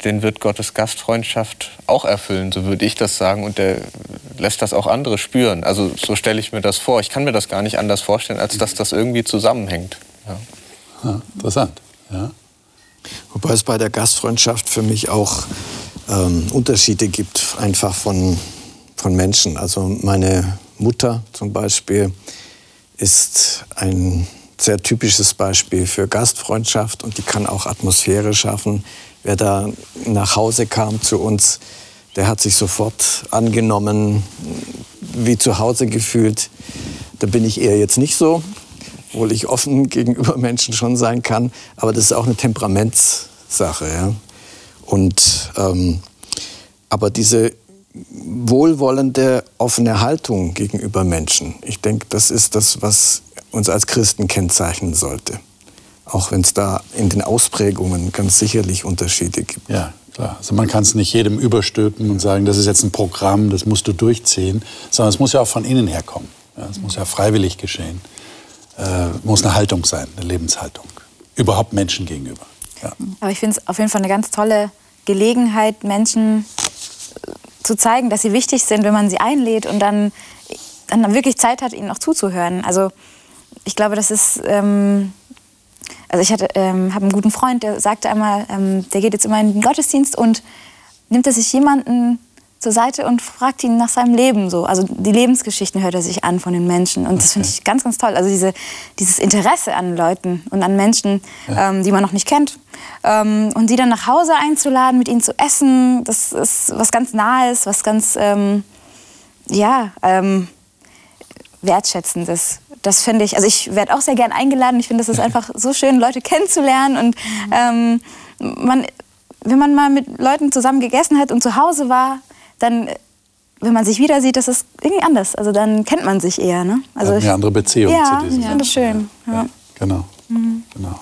Speaker 3: den wird Gottes Gastfreundschaft auch erfüllen, so würde ich das sagen. Und der lässt das auch andere spüren. Also so stelle ich mir das vor. Ich kann mir das gar nicht anders vorstellen, als dass das irgendwie zusammenhängt. Ja.
Speaker 2: Ja, interessant. Ja.
Speaker 4: Wobei es bei der Gastfreundschaft für mich auch ähm, Unterschiede gibt, einfach von, von Menschen. Also meine Mutter zum Beispiel ist ein sehr typisches Beispiel für Gastfreundschaft und die kann auch Atmosphäre schaffen. Wer da nach Hause kam zu uns, der hat sich sofort angenommen, wie zu Hause gefühlt. Da bin ich eher jetzt nicht so, obwohl ich offen [laughs] gegenüber Menschen schon sein kann. Aber das ist auch eine Temperamentssache. Ja? Und, ähm, aber diese wohlwollende, offene Haltung gegenüber Menschen. Ich denke, das ist das, was uns als Christen kennzeichnen sollte. Auch wenn es da in den Ausprägungen ganz sicherlich Unterschiede gibt.
Speaker 2: Ja, klar. Also man kann es nicht jedem überstülpen und sagen, das ist jetzt ein Programm, das musst du durchziehen, sondern es muss ja auch von innen herkommen. Ja, es muss ja freiwillig geschehen. Äh, muss eine Haltung sein, eine Lebenshaltung. Überhaupt Menschen gegenüber. Ja.
Speaker 6: Aber ich finde es auf jeden Fall eine ganz tolle Gelegenheit, Menschen zu zeigen, dass sie wichtig sind, wenn man sie einlädt und dann, dann wirklich Zeit hat, ihnen auch zuzuhören. Also ich glaube, das ist... Ähm, also ich ähm, habe einen guten Freund, der sagte einmal, ähm, der geht jetzt immer in den Gottesdienst und nimmt er sich jemanden zur Seite und fragt ihn nach seinem Leben so. Also die Lebensgeschichten hört er sich an von den Menschen und das finde ich ganz, ganz toll. Also diese, dieses Interesse an Leuten und an Menschen, ja. ähm, die man noch nicht kennt. Ähm, und die dann nach Hause einzuladen, mit ihnen zu essen, das ist was ganz Nahes, was ganz, ähm, ja, ähm, Wertschätzendes. Das finde ich, also ich werde auch sehr gern eingeladen. Ich finde, es ist einfach so schön, Leute kennenzulernen und ähm, man wenn man mal mit Leuten zusammen gegessen hat und zu Hause war, dann, wenn man sich wieder sieht, das ist irgendwie anders. Also dann kennt man sich eher. Ne? Also
Speaker 2: eine andere Beziehung
Speaker 6: ja,
Speaker 2: zu diesem
Speaker 6: finde das schön. Ja.
Speaker 2: Ja, genau. Mhm. genau.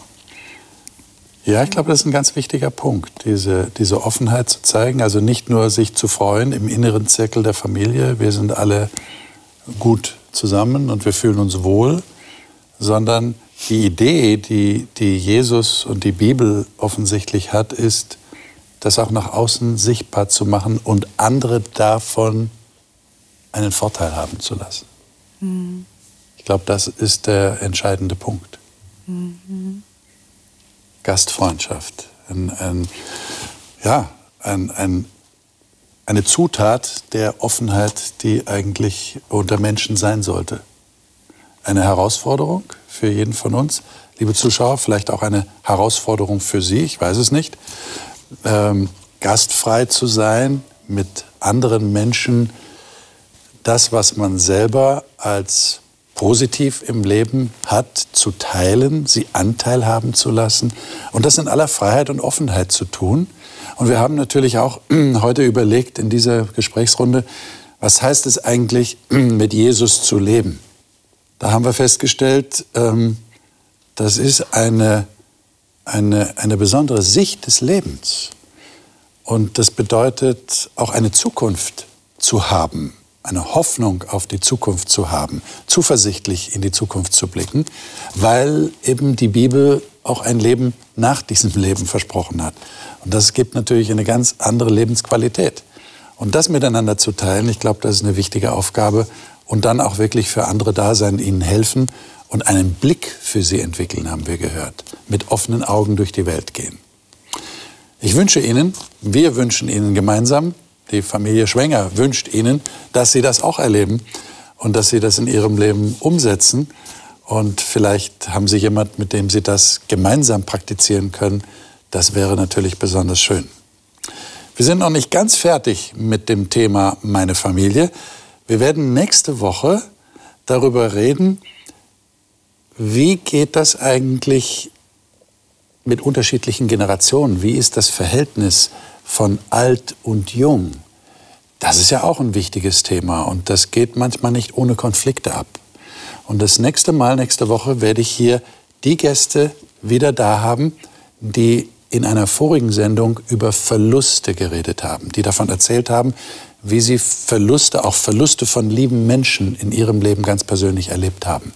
Speaker 2: Ja, ich glaube, das ist ein ganz wichtiger Punkt, diese, diese Offenheit zu zeigen. Also nicht nur sich zu freuen im inneren Zirkel der Familie, wir sind alle gut zusammen und wir fühlen uns wohl, sondern die Idee, die, die Jesus und die Bibel offensichtlich hat, ist, das auch nach außen sichtbar zu machen und andere davon einen Vorteil haben zu lassen. Mhm. Ich glaube, das ist der entscheidende Punkt. Mhm. Gastfreundschaft. Ein, ein, ja, ein, ein, eine Zutat der Offenheit, die eigentlich unter Menschen sein sollte. Eine Herausforderung für jeden von uns. Liebe Zuschauer, vielleicht auch eine Herausforderung für Sie, ich weiß es nicht ähm, gastfrei zu sein, mit anderen Menschen das, was man selber als positiv im Leben hat, zu teilen, sie Anteil haben zu lassen und das in aller Freiheit und Offenheit zu tun. Und wir haben natürlich auch heute überlegt in dieser Gesprächsrunde, was heißt es eigentlich, mit Jesus zu leben? Da haben wir festgestellt, ähm, das ist eine eine, eine besondere Sicht des Lebens. Und das bedeutet auch eine Zukunft zu haben, eine Hoffnung auf die Zukunft zu haben, zuversichtlich in die Zukunft zu blicken, weil eben die Bibel auch ein Leben nach diesem Leben versprochen hat. Und das gibt natürlich eine ganz andere Lebensqualität. Und das miteinander zu teilen, ich glaube, das ist eine wichtige Aufgabe. Und dann auch wirklich für andere da sein, ihnen helfen und einen Blick für sie entwickeln, haben wir gehört. Mit offenen Augen durch die Welt gehen. Ich wünsche Ihnen, wir wünschen Ihnen gemeinsam, die Familie Schwenger wünscht Ihnen, dass Sie das auch erleben und dass Sie das in Ihrem Leben umsetzen. Und vielleicht haben Sie jemand, mit dem Sie das gemeinsam praktizieren können. Das wäre natürlich besonders schön. Wir sind noch nicht ganz fertig mit dem Thema meine Familie. Wir werden nächste Woche darüber reden, wie geht das eigentlich mit unterschiedlichen Generationen? Wie ist das Verhältnis von alt und jung? Das ist ja auch ein wichtiges Thema und das geht manchmal nicht ohne Konflikte ab. Und das nächste Mal, nächste Woche, werde ich hier die Gäste wieder da haben, die in einer vorigen Sendung über Verluste geredet haben, die davon erzählt haben, wie sie Verluste, auch Verluste von lieben Menschen in ihrem Leben ganz persönlich erlebt haben.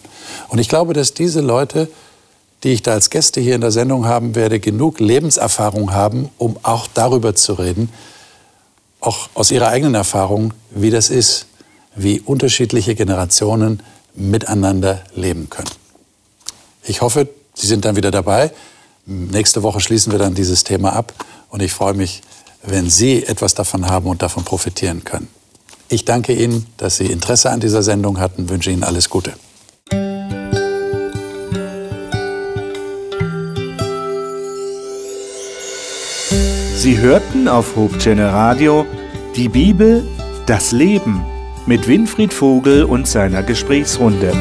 Speaker 2: Und ich glaube, dass diese Leute, die ich da als Gäste hier in der Sendung haben werde, genug Lebenserfahrung haben, um auch darüber zu reden, auch aus ihrer eigenen Erfahrung, wie das ist, wie unterschiedliche Generationen miteinander leben können. Ich hoffe, Sie sind dann wieder dabei. Nächste Woche schließen wir dann dieses Thema ab und ich freue mich, wenn Sie etwas davon haben und davon profitieren können. Ich danke Ihnen, dass Sie Interesse an dieser Sendung hatten, wünsche Ihnen alles Gute.
Speaker 1: Sie hörten auf Hope Channel Radio die Bibel, das Leben mit Winfried Vogel und seiner Gesprächsrunde.